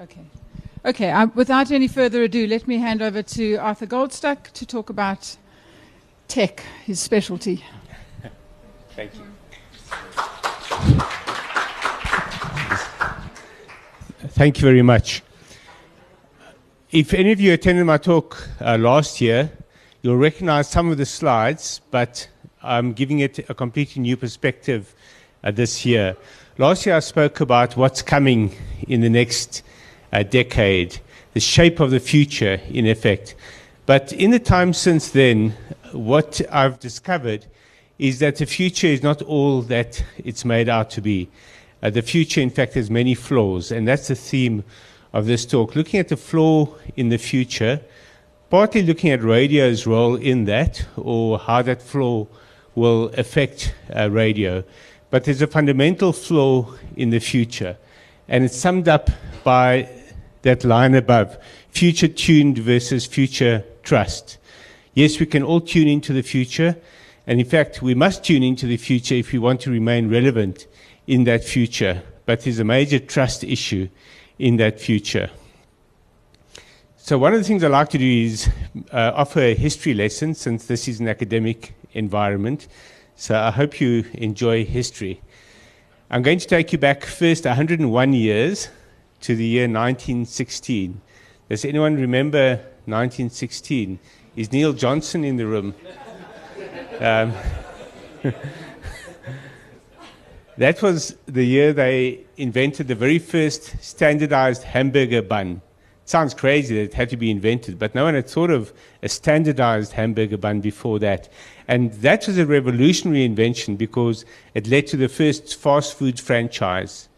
Okay. Okay, without any further ado, let me hand over to Arthur Goldstuck to talk about tech, his specialty. Thank you. Thank you very much. If any of you attended my talk uh, last year, you'll recognize some of the slides, but I'm giving it a completely new perspective uh, this year. Last year I spoke about what's coming in the next uh, decade, the shape of the future, in effect. But in the time since then, what I've discovered is that the future is not all that it's made out to be. Uh, the future, in fact, has many flaws, and that's the theme of this talk. Looking at the flaw in the future, partly looking at radio's role in that, or how that flaw will affect uh, radio. But there's a fundamental flaw in the future, and it's summed up by that line above future tuned versus future trust. Yes, we can all tune into the future, and in fact, we must tune into the future if we want to remain relevant in that future. But there's a major trust issue in that future. So, one of the things I like to do is uh, offer a history lesson since this is an academic environment. So, I hope you enjoy history. I'm going to take you back first 101 years to the year 1916. Does anyone remember 1916? Is Neil Johnson in the room? Um, that was the year they invented the very first standardized hamburger bun. It sounds crazy that it had to be invented, but no one had thought of a standardized hamburger bun before that. And that was a revolutionary invention because it led to the first fast food franchise.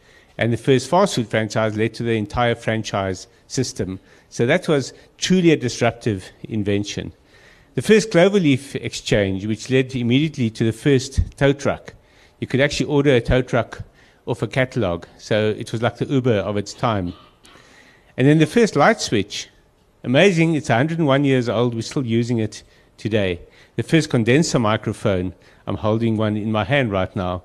And the first fast food franchise led to the entire franchise system. So that was truly a disruptive invention. The first Cloverleaf exchange, which led immediately to the first tow truck. You could actually order a tow truck off a catalog, so it was like the Uber of its time. And then the first light switch, amazing, it's 101 years old, we're still using it today. The first condenser microphone, I'm holding one in my hand right now.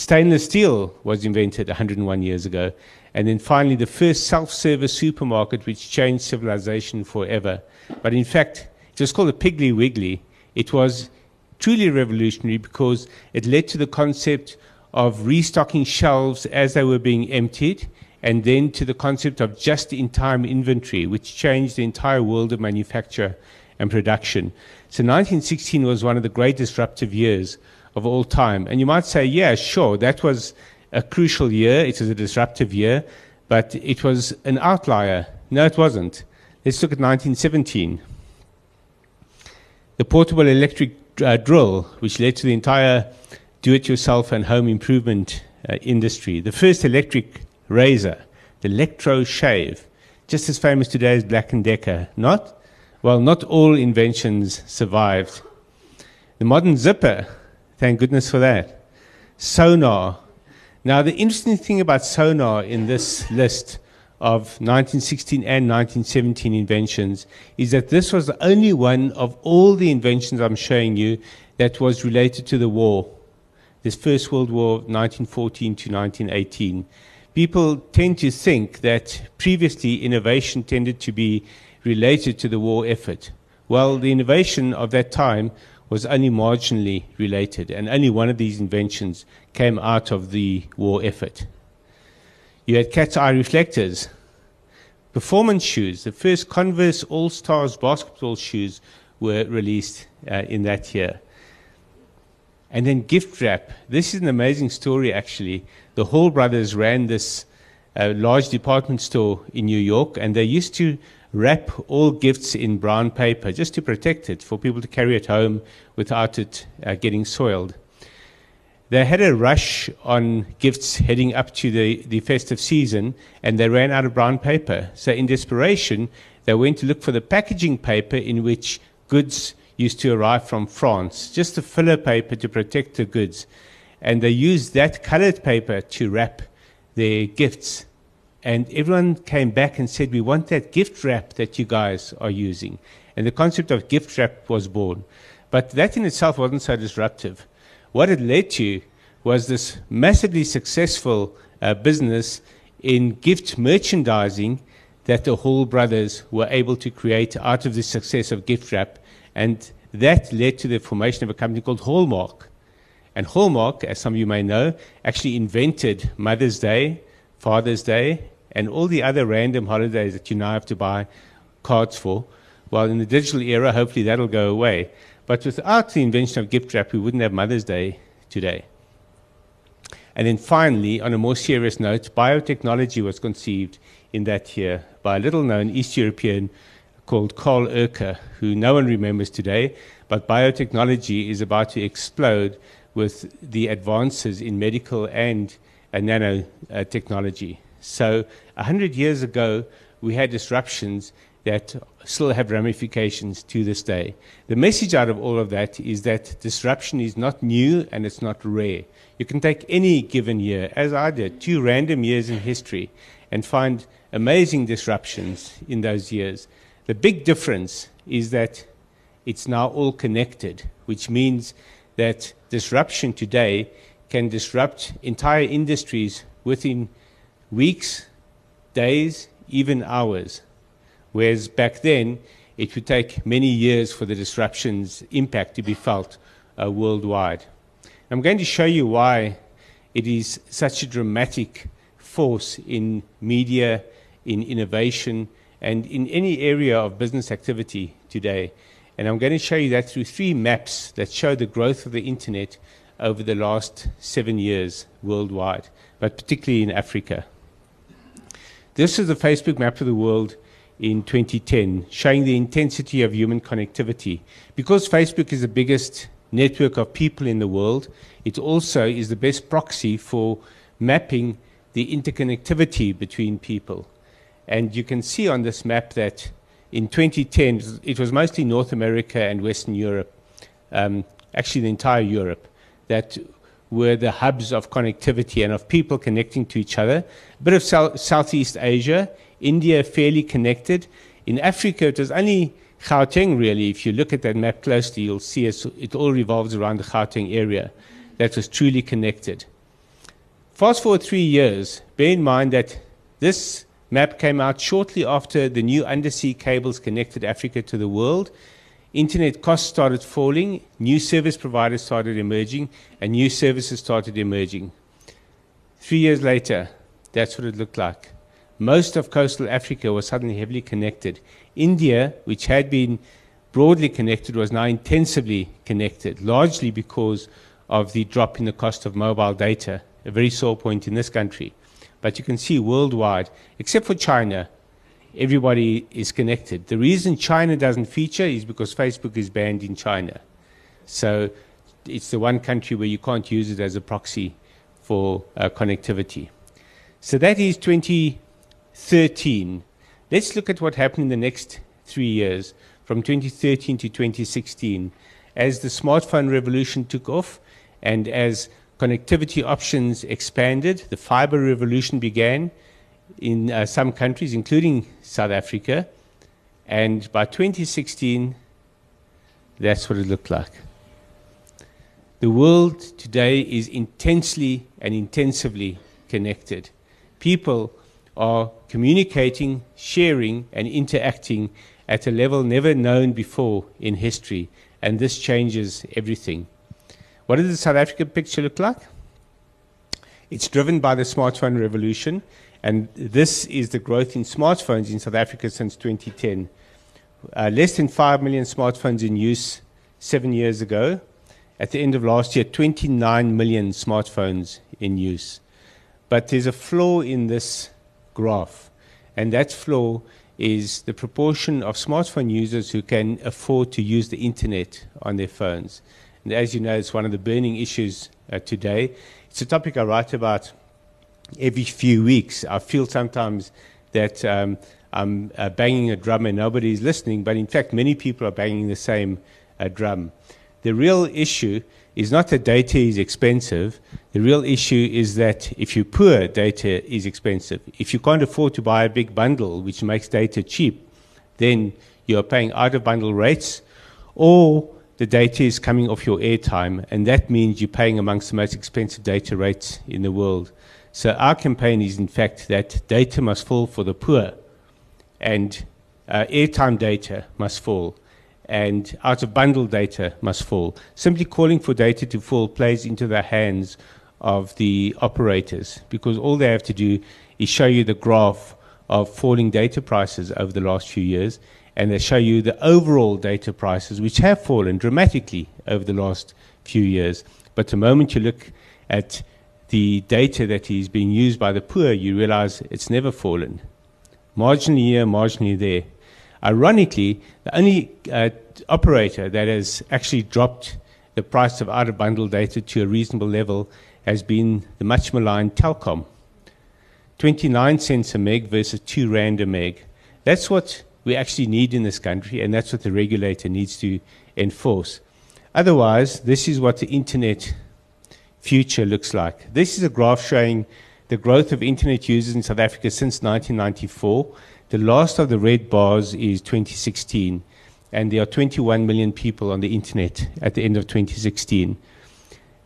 Stainless steel was invented 101 years ago. And then finally, the first self service supermarket, which changed civilization forever. But in fact, it was called a Piggly Wiggly. It was truly revolutionary because it led to the concept of restocking shelves as they were being emptied, and then to the concept of just in time inventory, which changed the entire world of manufacture and production. So 1916 was one of the great disruptive years of all time. And you might say, yeah, sure, that was a crucial year, it was a disruptive year, but it was an outlier. No, it wasn't. Let's look at 1917 the portable electric uh, drill, which led to the entire do it yourself and home improvement uh, industry, the first electric razor, the electro shave, just as famous today as Black and Decker. Not? Well, not all inventions survived. The modern zipper, thank goodness for that. Sonar. Now, the interesting thing about sonar in this list of 1916 and 1917 inventions is that this was the only one of all the inventions I'm showing you that was related to the war, this First World War, 1914 to 1918. People tend to think that previously innovation tended to be related to the war effort. Well, the innovation of that time was only marginally related, and only one of these inventions came out of the war effort. You had cat's eye reflectors, performance shoes. The first Converse All Stars basketball shoes were released uh, in that year. And then gift wrap. This is an amazing story, actually. The Hall brothers ran this uh, large department store in New York, and they used to wrap all gifts in brown paper just to protect it for people to carry it home without it uh, getting soiled. They had a rush on gifts heading up to the, the festive season, and they ran out of brown paper. So, in desperation, they went to look for the packaging paper in which goods used to arrive from France, just a filler paper to protect the goods. And they used that colored paper to wrap their gifts. And everyone came back and said, We want that gift wrap that you guys are using. And the concept of gift wrap was born. But that in itself wasn't so disruptive. What it led to was this massively successful uh, business in gift merchandising that the Hall brothers were able to create out of the success of gift wrap. And that led to the formation of a company called Hallmark. And Hallmark, as some of you may know, actually invented Mother's Day, Father's Day, and all the other random holidays that you now have to buy cards for. Well, in the digital era, hopefully that'll go away. But without the invention of gift wrap, we wouldn't have Mother's Day today. And then finally, on a more serious note, biotechnology was conceived in that year by a little known East European called Karl Ereky, who no one remembers today, but biotechnology is about to explode with the advances in medical and uh, nanotechnology. So, 100 years ago, we had disruptions that still have ramifications to this day. The message out of all of that is that disruption is not new and it's not rare. You can take any given year, as I did, two random years in history, and find amazing disruptions in those years. The big difference is that it's now all connected, which means that disruption today can disrupt entire industries within weeks, days, even hours. Whereas back then, it would take many years for the disruption's impact to be felt uh, worldwide. I'm going to show you why it is such a dramatic force in media, in innovation, and in any area of business activity today. And I'm going to show you that through three maps that show the growth of the internet over the last seven years worldwide, but particularly in Africa. This is the Facebook map of the world in 2010, showing the intensity of human connectivity. Because Facebook is the biggest network of people in the world, it also is the best proxy for mapping the interconnectivity between people. And you can see on this map that in 2010, it was mostly North America and Western Europe, um, actually the entire Europe, that were the hubs of connectivity and of people connecting to each other. A bit of Southeast Asia, India fairly connected. In Africa, it was only Gauteng, really. If you look at that map closely, you'll see it all revolves around the Gauteng area that was truly connected. Fast forward three years, bear in mind that this map came out shortly after the new undersea cables connected Africa to the world. Internet costs started falling, new service providers started emerging, and new services started emerging. Three years later, that's what it looked like. Most of coastal Africa was suddenly heavily connected. India, which had been broadly connected, was now intensively connected, largely because of the drop in the cost of mobile data, a very sore point in this country. But you can see worldwide, except for China, everybody is connected. The reason China doesn't feature is because Facebook is banned in China. So it's the one country where you can't use it as a proxy for uh, connectivity. So that is 2013. Let's look at what happened in the next three years, from 2013 to 2016. As the smartphone revolution took off and as connectivity options expanded, the fiber revolution began in uh, some countries, including South Africa. And by 2016, that's what it looked like. The world today is intensely and intensively connected. People are communicating, sharing, and interacting at a level never known before in history, and this changes everything. What does the South African picture look like? It's driven by the smartphone revolution, and this is the growth in smartphones in South Africa since 2010. Uh, less than 5 million smartphones in use seven years ago. At the end of last year, 29 million smartphones in use. But there's a flaw in this graph, and that flaw is the proportion of smartphone users who can afford to use the internet on their phones. And as you know, it's one of the burning issues uh, today. It's a topic I write about every few weeks. I feel sometimes that um, I'm uh, banging a drum and nobody's listening, but in fact, many people are banging the same uh, drum. The real issue is not that data is expensive. The real issue is that if you're poor, data is expensive. If you can't afford to buy a big bundle, which makes data cheap, then you're paying out of bundle rates, or the data is coming off your airtime, and that means you're paying amongst the most expensive data rates in the world. So our campaign is, in fact, that data must fall for the poor, and uh, airtime data must fall, and out of bundle data must fall. Simply calling for data to fall plays into the hands of the operators because all they have to do is show you the graph of falling data prices over the last few years, and they show you the overall data prices, which have fallen dramatically over the last few years. But the moment you look at the data that is being used by the poor, you realize it's never fallen. Marginally here, marginally there. Ironically, the only uh, operator that has actually dropped the price of out of bundle data to a reasonable level has been the much maligned Telkom. 29 cents a meg versus 2 rand a meg. That's what we actually need in this country, and that's what the regulator needs to enforce. Otherwise, this is what the internet future looks like. This is a graph showing the growth of internet users in South Africa since 1994. The last of the red bars is 2016, and there are 21 million people on the internet at the end of 2016.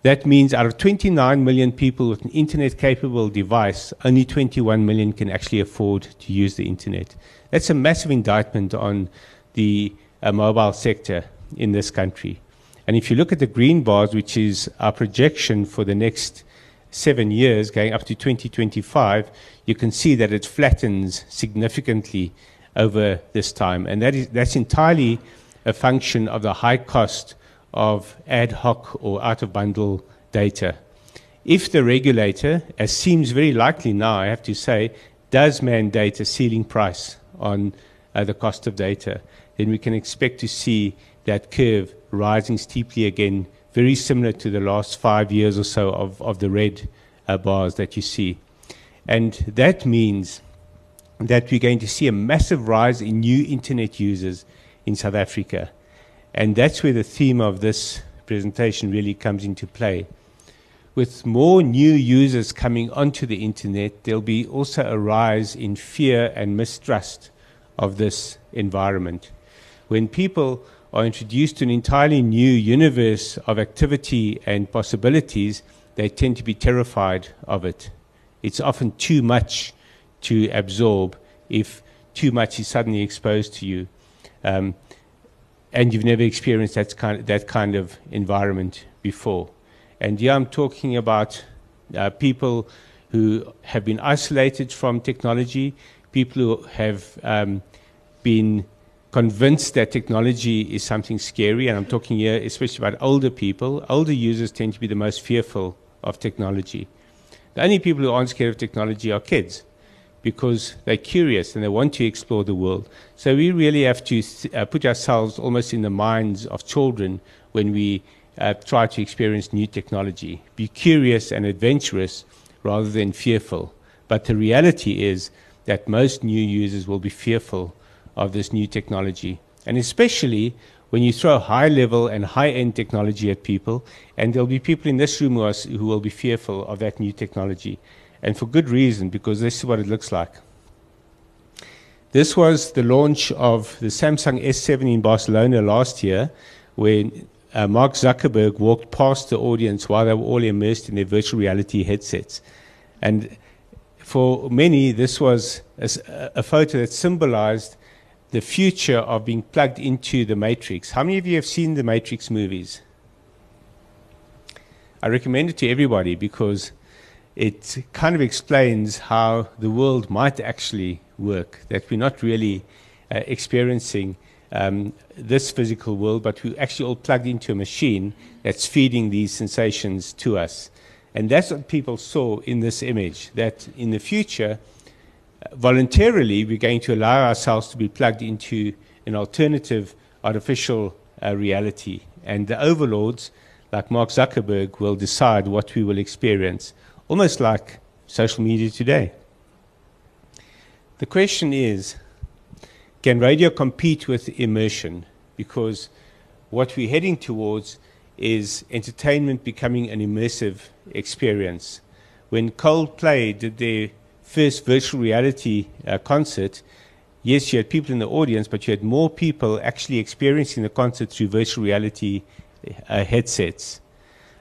That means out of 29 million people with an internet capable device, only 21 million can actually afford to use the internet. That's a massive indictment on the uh, mobile sector in this country. And if you look at the green bars, which is our projection for the next seven years, going up to 2025, you can see that it flattens significantly over this time. And that is, that's entirely a function of the high cost of ad hoc or out of bundle data. If the regulator, as seems very likely now, I have to say, does mandate a ceiling price on uh, the cost of data, then we can expect to see that curve rising steeply again, very similar to the last five years or so of, of the red uh, bars that you see. And that means that we're going to see a massive rise in new internet users in South Africa. And that's where the theme of this presentation really comes into play. With more new users coming onto the internet, there'll be also a rise in fear and mistrust of this environment. When people are introduced to an entirely new universe of activity and possibilities, they tend to be terrified of it. It's often too much to absorb if too much is suddenly exposed to you. Um, and you've never experienced that kind of, that kind of environment before. And here I'm talking about uh, people who have been isolated from technology, people who have um, been convinced that technology is something scary, and I'm talking here especially about older people. Older users tend to be the most fearful of technology. The only people who aren't scared of technology are kids because they're curious and they want to explore the world. So we really have to uh, put ourselves almost in the minds of children when we uh, try to experience new technology. Be curious and adventurous rather than fearful. But the reality is that most new users will be fearful of this new technology. And especially when you throw high level and high end technology at people, and there'll be people in this room who, are, who will be fearful of that new technology and for good reason, because this is what it looks like. This was the launch of the Samsung S7 in Barcelona last year, when uh, Mark Zuckerberg walked past the audience while they were all immersed in their virtual reality headsets. And for many, this was a, a photo that symbolized the future of being plugged into the Matrix. How many of you have seen the Matrix movies? I recommend it to everybody because it kind of explains how the world might actually work, that we're not really uh, experiencing um, this physical world, but we're actually all plugged into a machine that's feeding these sensations to us. And that's what people saw in this image, that in the future, voluntarily, we're going to allow ourselves to be plugged into an alternative artificial uh, reality. And the overlords, like Mark Zuckerberg, will decide what we will experience almost like social media today. The question is can radio compete with immersion? Because what we're heading towards is entertainment becoming an immersive experience. When Coldplay did their first virtual reality uh, concert, yes, you had people in the audience, but you had more people actually experiencing the concert through virtual reality uh, headsets.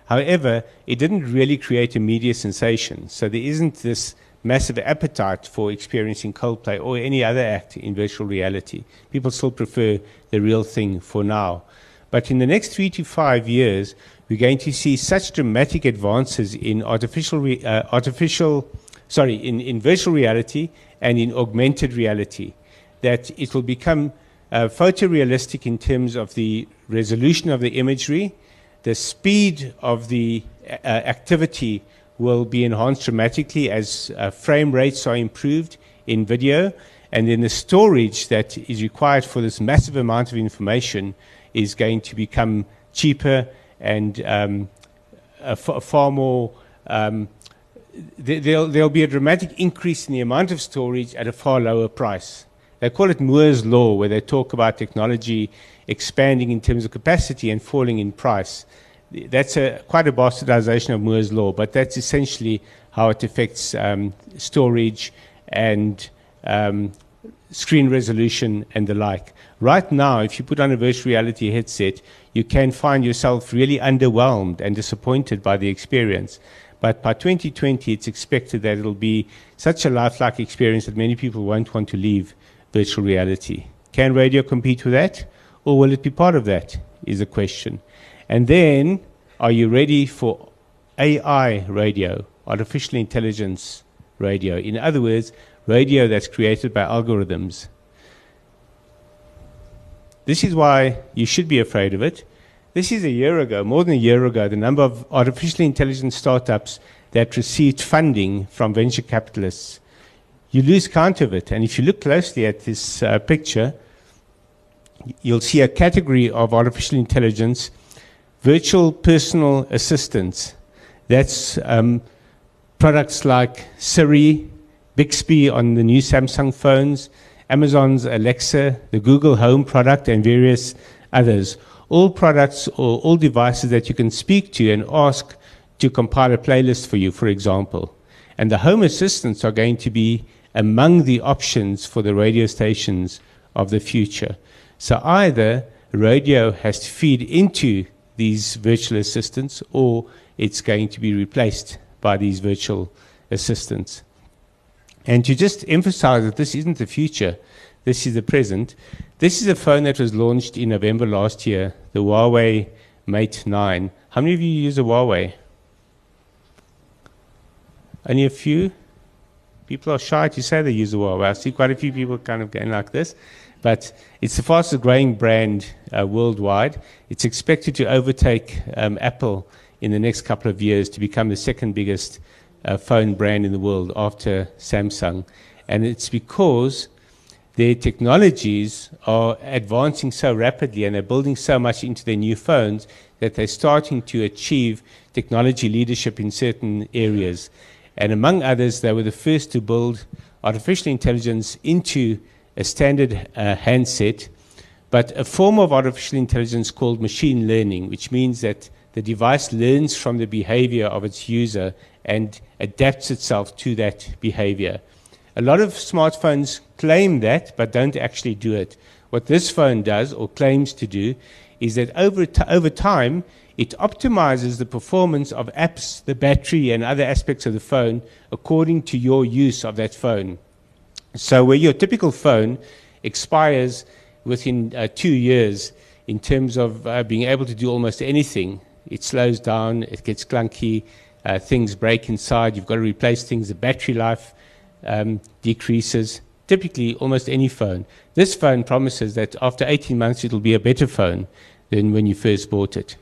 However, it didn't really create a media sensation. So there isn't this massive appetite for experiencing Coldplay or any other act in virtual reality. People still prefer the real thing for now. But in the next three to five years, we're going to see such dramatic advances in artificial, re- uh, artificial sorry, in, in virtual reality and in augmented reality that it will become uh, photorealistic in terms of the resolution of the imagery, the speed of the uh, activity will be enhanced dramatically as uh, frame rates are improved in video, and then the storage that is required for this massive amount of information is going to become cheaper and um, far more. Um, there'll, there'll be a dramatic increase in the amount of storage at a far lower price. They call it Moore's Law, where they talk about technology expanding in terms of capacity and falling in price. That's a, quite a bastardization of Moore's Law, but that's essentially how it affects um, storage and um, screen resolution and the like. Right now, if you put on a virtual reality headset, you can find yourself really underwhelmed and disappointed by the experience. But by 2020, it's expected that it'll be such a lifelike experience that many people won't want to leave virtual reality. Can radio compete with that? Or will it be part of that? Is the question. And then, are you ready for AI radio, artificial intelligence radio? In other words, radio that's created by algorithms. This is why you should be afraid of it. This is a year ago, more than a year ago, the number of artificially intelligent startups that received funding from venture capitalists you lose count of it. And if you look closely at this uh, picture, you'll see a category of artificial intelligence, virtual personal assistants. That's um, products like Siri, Bixby on the new Samsung phones, Amazon's Alexa, the Google Home product, and various others. All products or all devices that you can speak to and ask to compile a playlist for you, for example. And the home assistants are going to be among the options for the radio stations of the future. So either radio has to feed into these virtual assistants or it's going to be replaced by these virtual assistants. And to just emphasize that this isn't the future, this is the present. This is a phone that was launched in November last year, the Huawei Mate 9. How many of you use a Huawei? Only a few? People are shy to say they use a Huawei. I see quite a few people kind of going like this. But it's the fastest growing brand uh, worldwide. It's expected to overtake um, Apple in the next couple of years to become the second biggest uh, phone brand in the world after Samsung. And it's because their technologies are advancing so rapidly and they're building so much into their new phones that they're starting to achieve technology leadership in certain areas. And among others, they were the first to build artificial intelligence into a standard uh, handset, but a form of artificial intelligence called machine learning, which means that the device learns from the behavior of its user and adapts itself to that behavior. A lot of smartphones claim that, but don't actually do it. What this phone does, or claims to do, is that over, t- over time, it optimizes the performance of apps, the battery, and other aspects of the phone according to your use of that phone. So, where your typical phone expires within uh, two years in terms of uh, being able to do almost anything, it slows down, it gets clunky, uh, things break inside, you've got to replace things, the battery life um, decreases. Typically, almost any phone. This phone promises that after 18 months, it'll be a better phone than when you first bought it.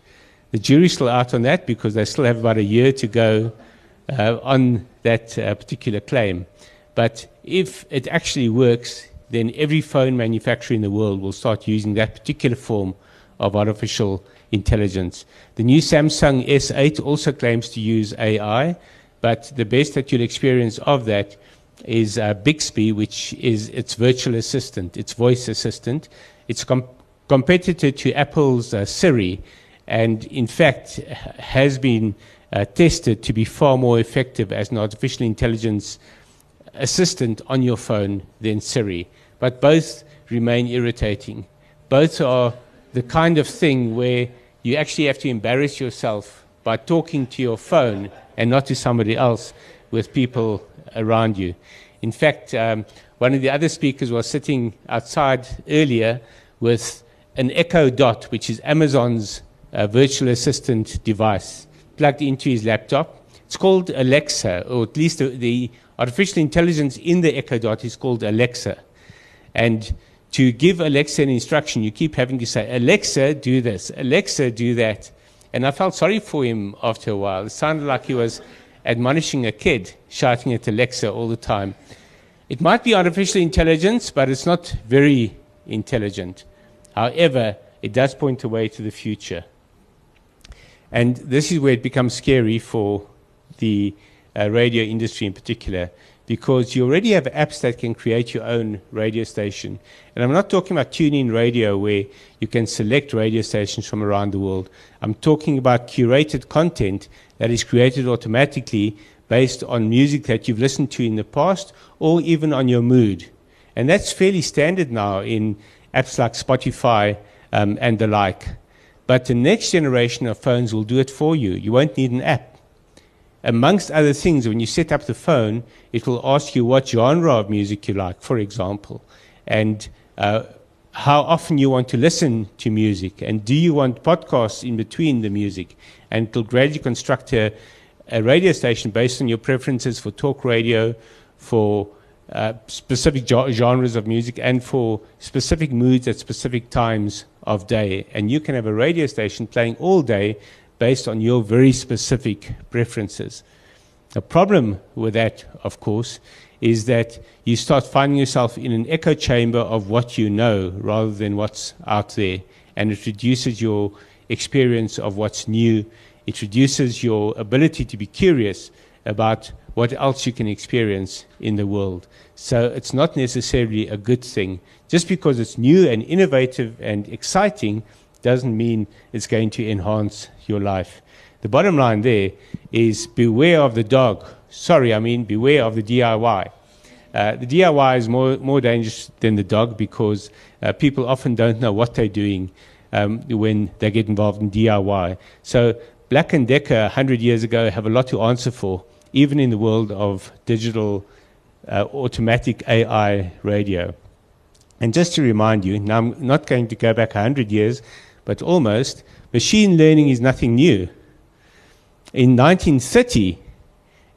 The jury's still out on that because they still have about a year to go uh, on that uh, particular claim. But if it actually works, then every phone manufacturer in the world will start using that particular form of artificial intelligence. The new Samsung S8 also claims to use AI, but the best that you'll experience of that is uh, Bixby, which is its virtual assistant, its voice assistant. It's com- competitor to Apple's uh, Siri, and in fact has been uh, tested to be far more effective as an artificial intelligence assistant on your phone than Siri. But both remain irritating. Both are the kind of thing where you actually have to embarrass yourself by talking to your phone and not to somebody else with people around you. In fact, um, one of the other speakers was sitting outside earlier with an Echo Dot, which is Amazon's uh, virtual assistant device, plugged into his laptop. It's called Alexa, or at least the, the artificial intelligence in the Echo Dot is called Alexa. And to give Alexa an instruction, you keep having to say, Alexa, do this, Alexa, do that. And I felt sorry for him after a while. It sounded like he was admonishing a kid, shouting at Alexa all the time. It might be artificial intelligence, but it's not very intelligent. However, it does point a way to the future. And this is where it becomes scary for the uh, radio industry in particular, because you already have apps that can create your own radio station. And I'm not talking about tuning radio where you can select radio stations from around the world. I'm talking about curated content that is created automatically based on music that you've listened to in the past or even on your mood. And that's fairly standard now in apps like Spotify um, and the like. But the next generation of phones will do it for you. You won't need an app amongst other things, when you set up the phone, it will ask you what genre of music you like, for example, and uh, how often you want to listen to music, and do you want podcasts in between the music, and it will gradually construct a, a radio station based on your preferences for talk radio, for uh, specific genres of music, and for specific moods at specific times of day. And you can have a radio station playing all day based on your very specific preferences. The problem with that, of course, is that you start finding yourself in an echo chamber of what you know rather than what's out there. And it reduces your experience of what's new. It reduces your ability to be curious about what else you can experience in the world. So it's not necessarily a good thing. Just because it's new and innovative and exciting doesn't mean it's going to enhance your life. The bottom line there is beware of the dog. Sorry, I mean beware of the DIY. Uh, the DIY is more, more dangerous than the dog because uh, people often don't know what they're doing um, when they get involved in DIY. So Black and Decker 100 years ago have a lot to answer for, even in the world of digital uh, automatic AI radio. And just to remind you, now I'm not going to go back 100 years, but almost, machine learning is nothing new. In 1930,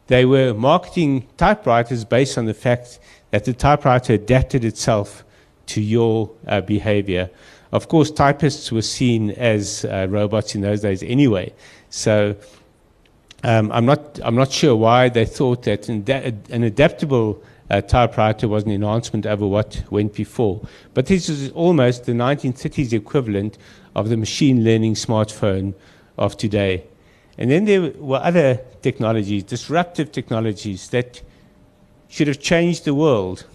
they were marketing typewriters based on the fact that the typewriter adapted itself to your uh, behavior. Of course, typists were seen as uh, robots in those days anyway. So um, I'm, not, I'm not sure why they thought that an, an adaptable uh, typewriter was an enhancement over what went before. But this is almost the 1930s equivalent of the machine learning smartphone of today. And then there were other technologies, disruptive technologies that should have changed the world.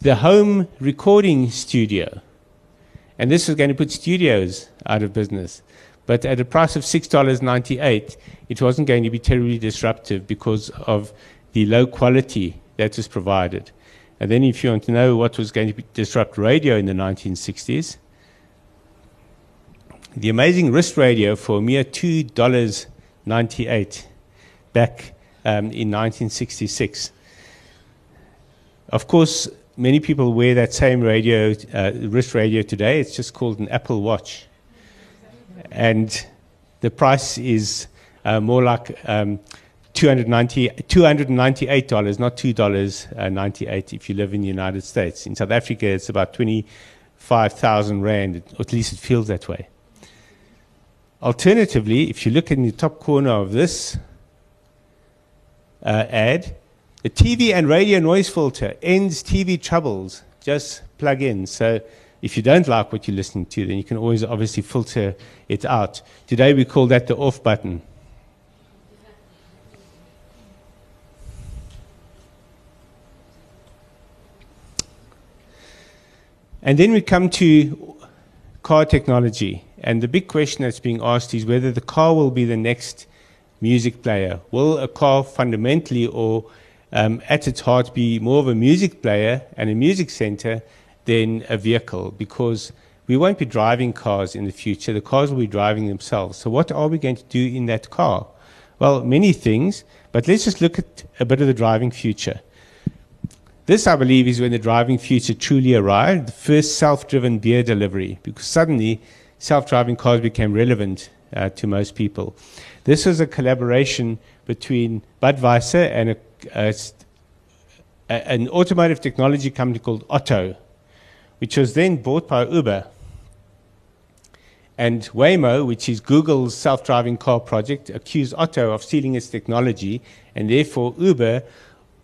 The home recording studio. And this was going to put studios out of business. But at a price of $6.98, it wasn't going to be terribly disruptive because of the low quality that was provided. And then, if you want to know what was going to disrupt radio in the 1960s, the amazing wrist radio for a mere $2.98 back um, in 1966. Of course, many people wear that same radio, uh, wrist radio today. It's just called an Apple Watch. And the price is uh, more like um, $298, not $2.98 if you live in the United States. In South Africa, it's about 25,000 Rand, or at least it feels that way. Alternatively, if you look in the top corner of this uh, ad, the TV and radio noise filter ends TV troubles. Just plug in. So if you don't like what you're listening to, then you can always obviously filter it out. Today we call that the off button. And then we come to car technology. And the big question that's being asked is whether the car will be the next music player. Will a car fundamentally or um, at its heart be more of a music player and a music center than a vehicle? Because we won't be driving cars in the future. The cars will be driving themselves. So, what are we going to do in that car? Well, many things, but let's just look at a bit of the driving future. This, I believe, is when the driving future truly arrived the first self driven beer delivery, because suddenly self driving cars became relevant uh, to most people. This was a collaboration between Budweiser and a, a, an automotive technology company called Otto, which was then bought by Uber. And Waymo, which is Google's self driving car project, accused Otto of stealing its technology, and therefore Uber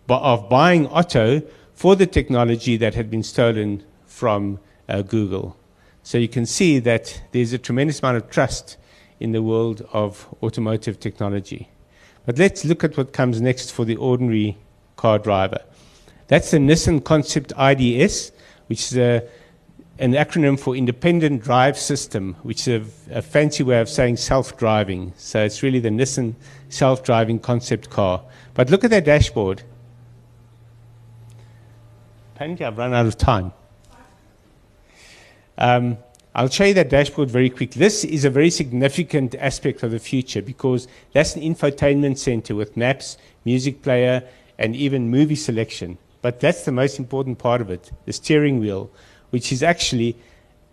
of buying Otto for the technology that had been stolen from uh, Google. So you can see that there's a tremendous amount of trust in the world of automotive technology. But let's look at what comes next for the ordinary car driver. That's the Nissan Concept IDS, which is a an acronym for Independent Drive System, which is a, a fancy way of saying self driving. So it's really the Nissan self driving concept car. But look at that dashboard. Apparently, I've run out of time. Um, I'll show you that dashboard very quickly. This is a very significant aspect of the future because that's an infotainment center with maps, music player, and even movie selection. But that's the most important part of it the steering wheel which is actually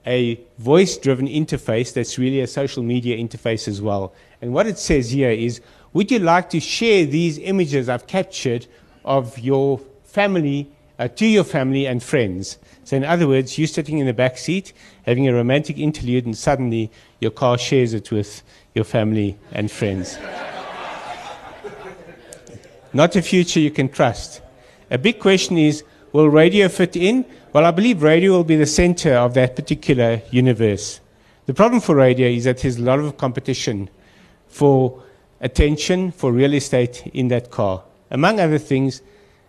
a voice driven interface that's really a social media interface as well. And what it says here is Would you like to share these images I've captured of your family uh, to your family and friends? So, in other words, you're sitting in the back seat having a romantic interlude, and suddenly your car shares it with your family and friends. Not a future you can trust. A big question is will radio fit in? Well, I believe radio will be the center of that particular universe. The problem for radio is that there's a lot of competition for attention, for real estate in that car. Among other things,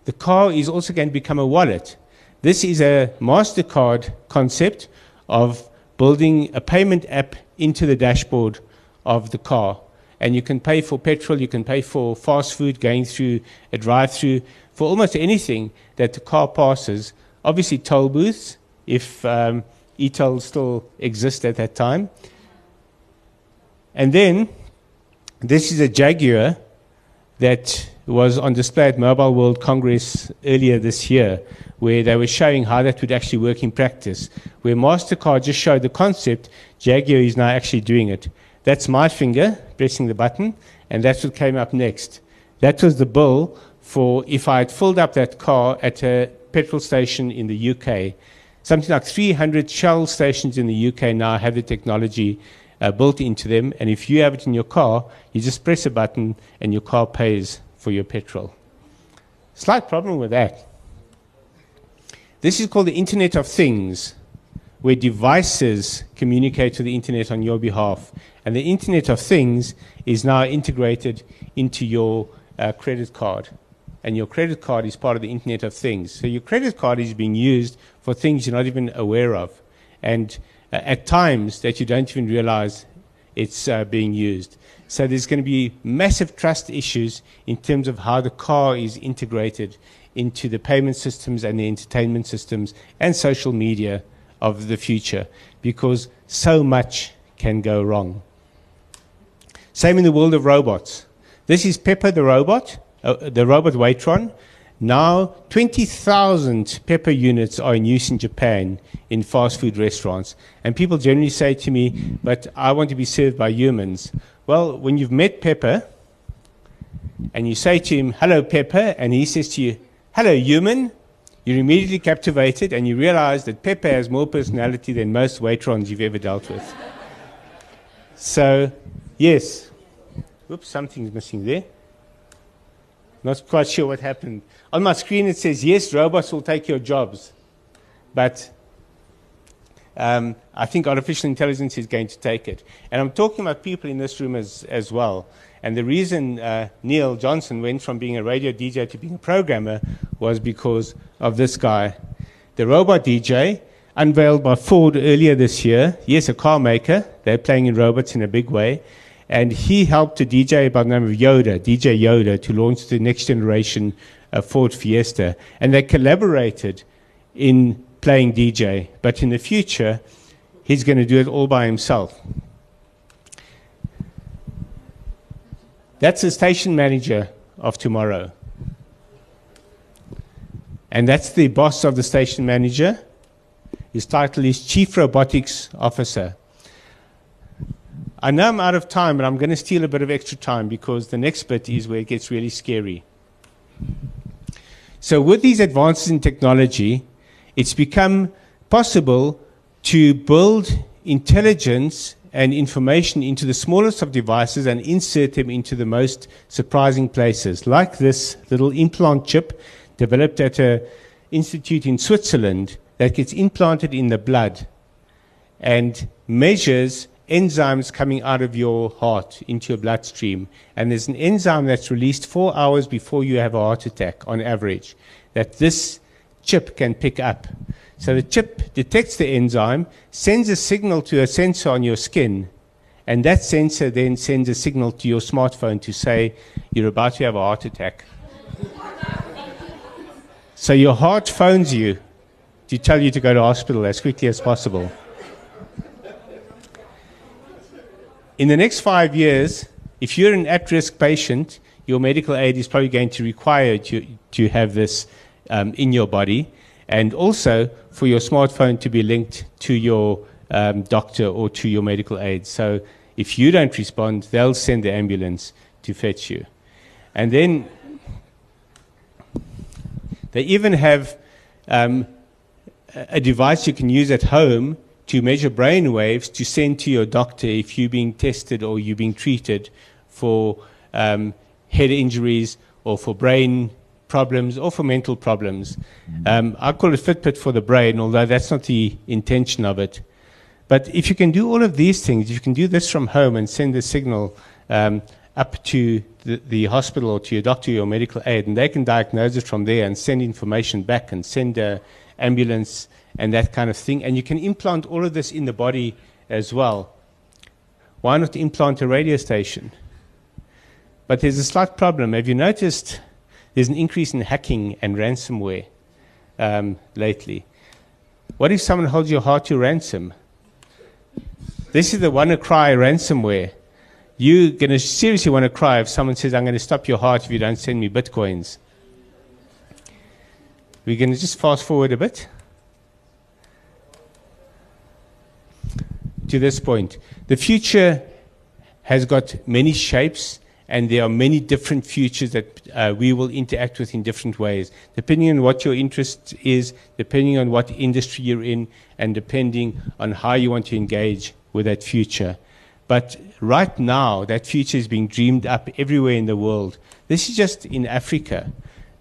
the car is also going to become a wallet. This is a MasterCard concept of building a payment app into the dashboard of the car. And you can pay for petrol, you can pay for fast food going through a drive through, for almost anything that the car passes Obviously, toll booths, if um, e-toll still exists at that time. And then, this is a Jaguar that was on display at Mobile World Congress earlier this year, where they were showing how that would actually work in practice. Where MasterCard just showed the concept, Jaguar is now actually doing it. That's my finger pressing the button, and that's what came up next. That was the bill for if I had filled up that car at a petrol station in the UK. Something like 300 Shell stations in the UK now have the technology uh, built into them, and if you have it in your car, you just press a button and your car pays for your petrol. Slight problem with that. This is called the Internet of Things, where devices communicate to the Internet on your behalf. And the Internet of Things is now integrated into your uh, credit card and your credit card is part of the Internet of Things. So your credit card is being used for things you're not even aware of, and uh, at times that you don't even realize it's uh, being used. So there's going to be massive trust issues in terms of how the car is integrated into the payment systems and the entertainment systems and social media of the future because so much can go wrong. Same in the world of robots. This is Pepper the robot uh, the robot Waitron. Now, 20,000 Pepper units are in use in Japan in fast food restaurants. And people generally say to me, but I want to be served by humans. Well, when you've met Pepper and you say to him, hello, Pepper, and he says to you, hello, human, you're immediately captivated and you realize that Pepper has more personality than most Waitrons you've ever dealt with. so, yes. Oops, something's missing there. Not quite sure what happened. On my screen it says, yes, robots will take your jobs. But um, I think artificial intelligence is going to take it. And I'm talking about people in this room as, as well. And the reason uh, Neil Johnson went from being a radio DJ to being a programmer was because of this guy. The robot DJ, unveiled by Ford earlier this year. Yes, a car maker. They're playing in robots in a big way. And he helped a DJ by the name of Yoda, DJ Yoda, to launch the next generation uh, Ford Fiesta. And they collaborated in playing DJ. But in the future, he's going to do it all by himself. That's the station manager of tomorrow. And that's the boss of the station manager. His title is Chief Robotics Officer. I know I'm out of time, but I'm going to steal a bit of extra time because the next bit is where it gets really scary. So, with these advances in technology, it's become possible to build intelligence and information into the smallest of devices and insert them into the most surprising places, like this little implant chip developed at an institute in Switzerland that gets implanted in the blood and measures enzymes coming out of your heart into your bloodstream. And there's an enzyme that's released four hours before you have a heart attack on average that this chip can pick up. So the chip detects the enzyme, sends a signal to a sensor on your skin, and that sensor then sends a signal to your smartphone to say, You're about to have a heart attack. so your heart phones you to tell you to go to hospital as quickly as possible. In the next five years, if you're an at risk patient, your medical aid is probably going to require to, to have this um, in your body, and also for your smartphone to be linked to your um, doctor or to your medical aid. So if you don't respond, they'll send the ambulance to fetch you. And then they even have um, a device you can use at home to measure brain waves to send to your doctor if you're being tested or you're being treated for um, head injuries or for brain problems or for mental problems. Um, I call it Fitbit for the brain, although that's not the intention of it. But if you can do all of these things, you can do this from home and send the signal um, up to the, the, hospital or to your doctor or your medical aid, and they can diagnose it from there and send information back and send an ambulance and that kind of thing. And you can implant all of this in the body as well. Why not implant a radio station? But there's a slight problem. Have you noticed there's an increase in hacking and ransomware um, lately? What if someone holds your heart to ransom? This is the WannaCry ransomware. You're going to seriously want to cry if someone says, I'm going to stop your heart if you don't send me bitcoins. We're going to just fast forward a bit. to this point. The future has got many shapes, and there are many different futures that uh, we will interact with in different ways, depending on what your interest is, depending on what industry you're in, and depending on how you want to engage with that future. But right now, that future is being dreamed up everywhere in the world. This is just in Africa.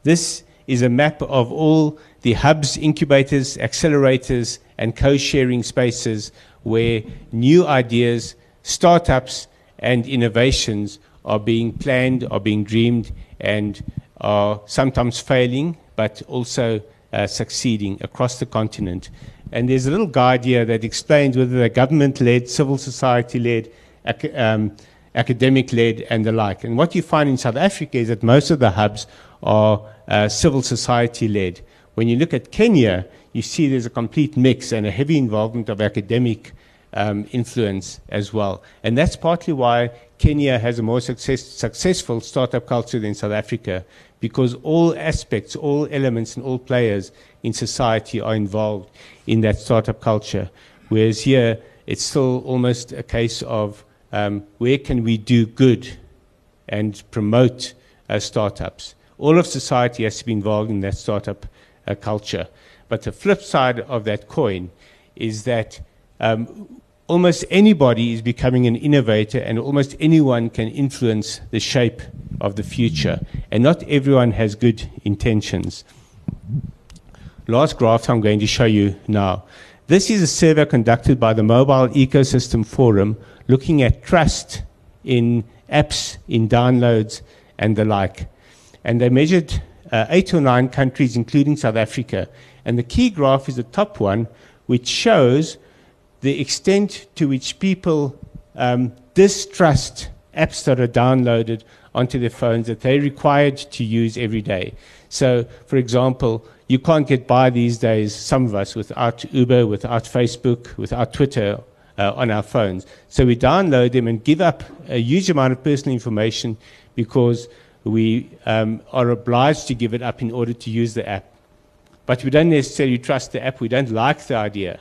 This is a map of all the hubs, incubators, accelerators, and co sharing spaces where new ideas, startups, and innovations are being planned, are being dreamed, and are sometimes failing, but also uh, succeeding across the continent. And there's a little guide here that explains whether they're government led, civil society led, ac- um, academic led, and the like. And what you find in South Africa is that most of the hubs are uh, civil society led. When you look at Kenya, you see there's a complete mix and a heavy involvement of academic um, influence as well. And that's partly why Kenya has a more success, successful startup culture than South Africa, because all aspects, all elements, and all players in society are involved in that startup culture. Whereas here, it's still almost a case of um, where can we do good and promote uh, startups. All of society has to be involved in that startup uh, culture. But the flip side of that coin is that um, almost anybody is becoming an innovator and almost anyone can influence the shape of the future. And not everyone has good intentions. Last graph I'm going to show you now. This is a survey conducted by the Mobile Ecosystem Forum looking at trust in apps, in downloads, and the like. And they measured uh, eight or nine countries, including South Africa. And the key graph is the top one, which shows the extent to which people um, distrust apps that are downloaded onto their phones that they're required to use every day. So, for example, you can't get by these days, some of us, without Uber, without Facebook, without Twitter uh, on our phones. So we download them and give up a huge amount of personal information because we um, are obliged to give it up in order to use the app. But we don't necessarily trust the app, we don't like the idea.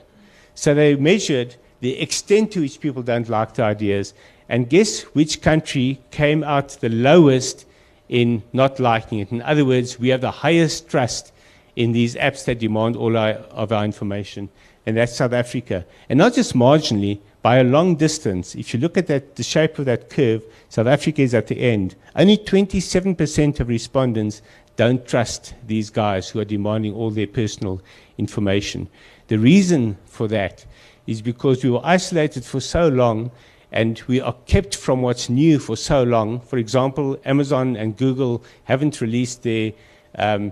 So they measured the extent to which people don't like the ideas, and guess which country came out the lowest in not liking it? In other words, we have the highest trust in these apps that demand all our, of our information, and that's South Africa. And not just marginally, by a long distance. If you look at that, the shape of that curve, South Africa is at the end. Only 27% of respondents don't trust these guys who are demanding all their personal information. The reason for that is because we were isolated for so long and we are kept from what's new for so long. For example, Amazon and Google haven't released their um,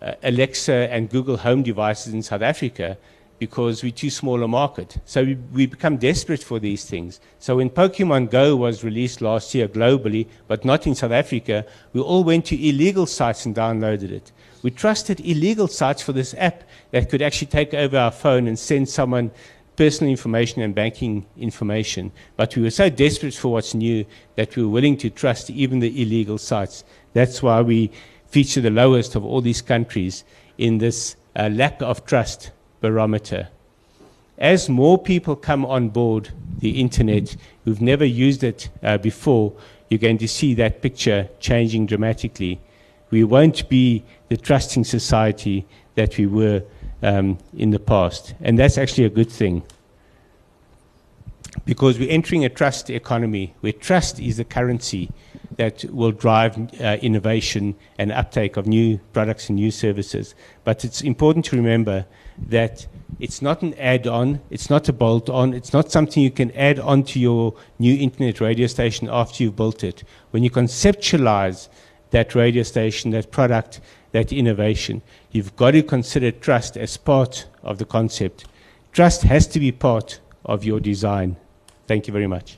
uh, Alexa and Google Home devices in South Africa because we're too small a market. So we, we become desperate for these things. So when Pokemon Go was released last year globally, but not in South Africa, we all went to illegal sites and downloaded it. We trusted illegal sites for this app that could actually take over our phone and send someone personal information and banking information. But we were so desperate for what's new that we were willing to trust even the illegal sites. That's why we feature the lowest of all these countries in this uh, lack of trust barometer. As more people come on board the internet who've never used it uh, before, you're going to see that picture changing dramatically. We won't be the trusting society that we were um, in the past. And that's actually a good thing. Because we're entering a trust economy where trust is the currency that will drive uh, innovation and uptake of new products and new services. But it's important to remember that it's not an add-on, it's not a bolt-on, it's not something you can add on to your new internet radio station after you've built it. When you conceptualize that radio station, that product, that innovation, you've got to consider trust as part of the concept. Trust has to be part of your design. Thank you very much.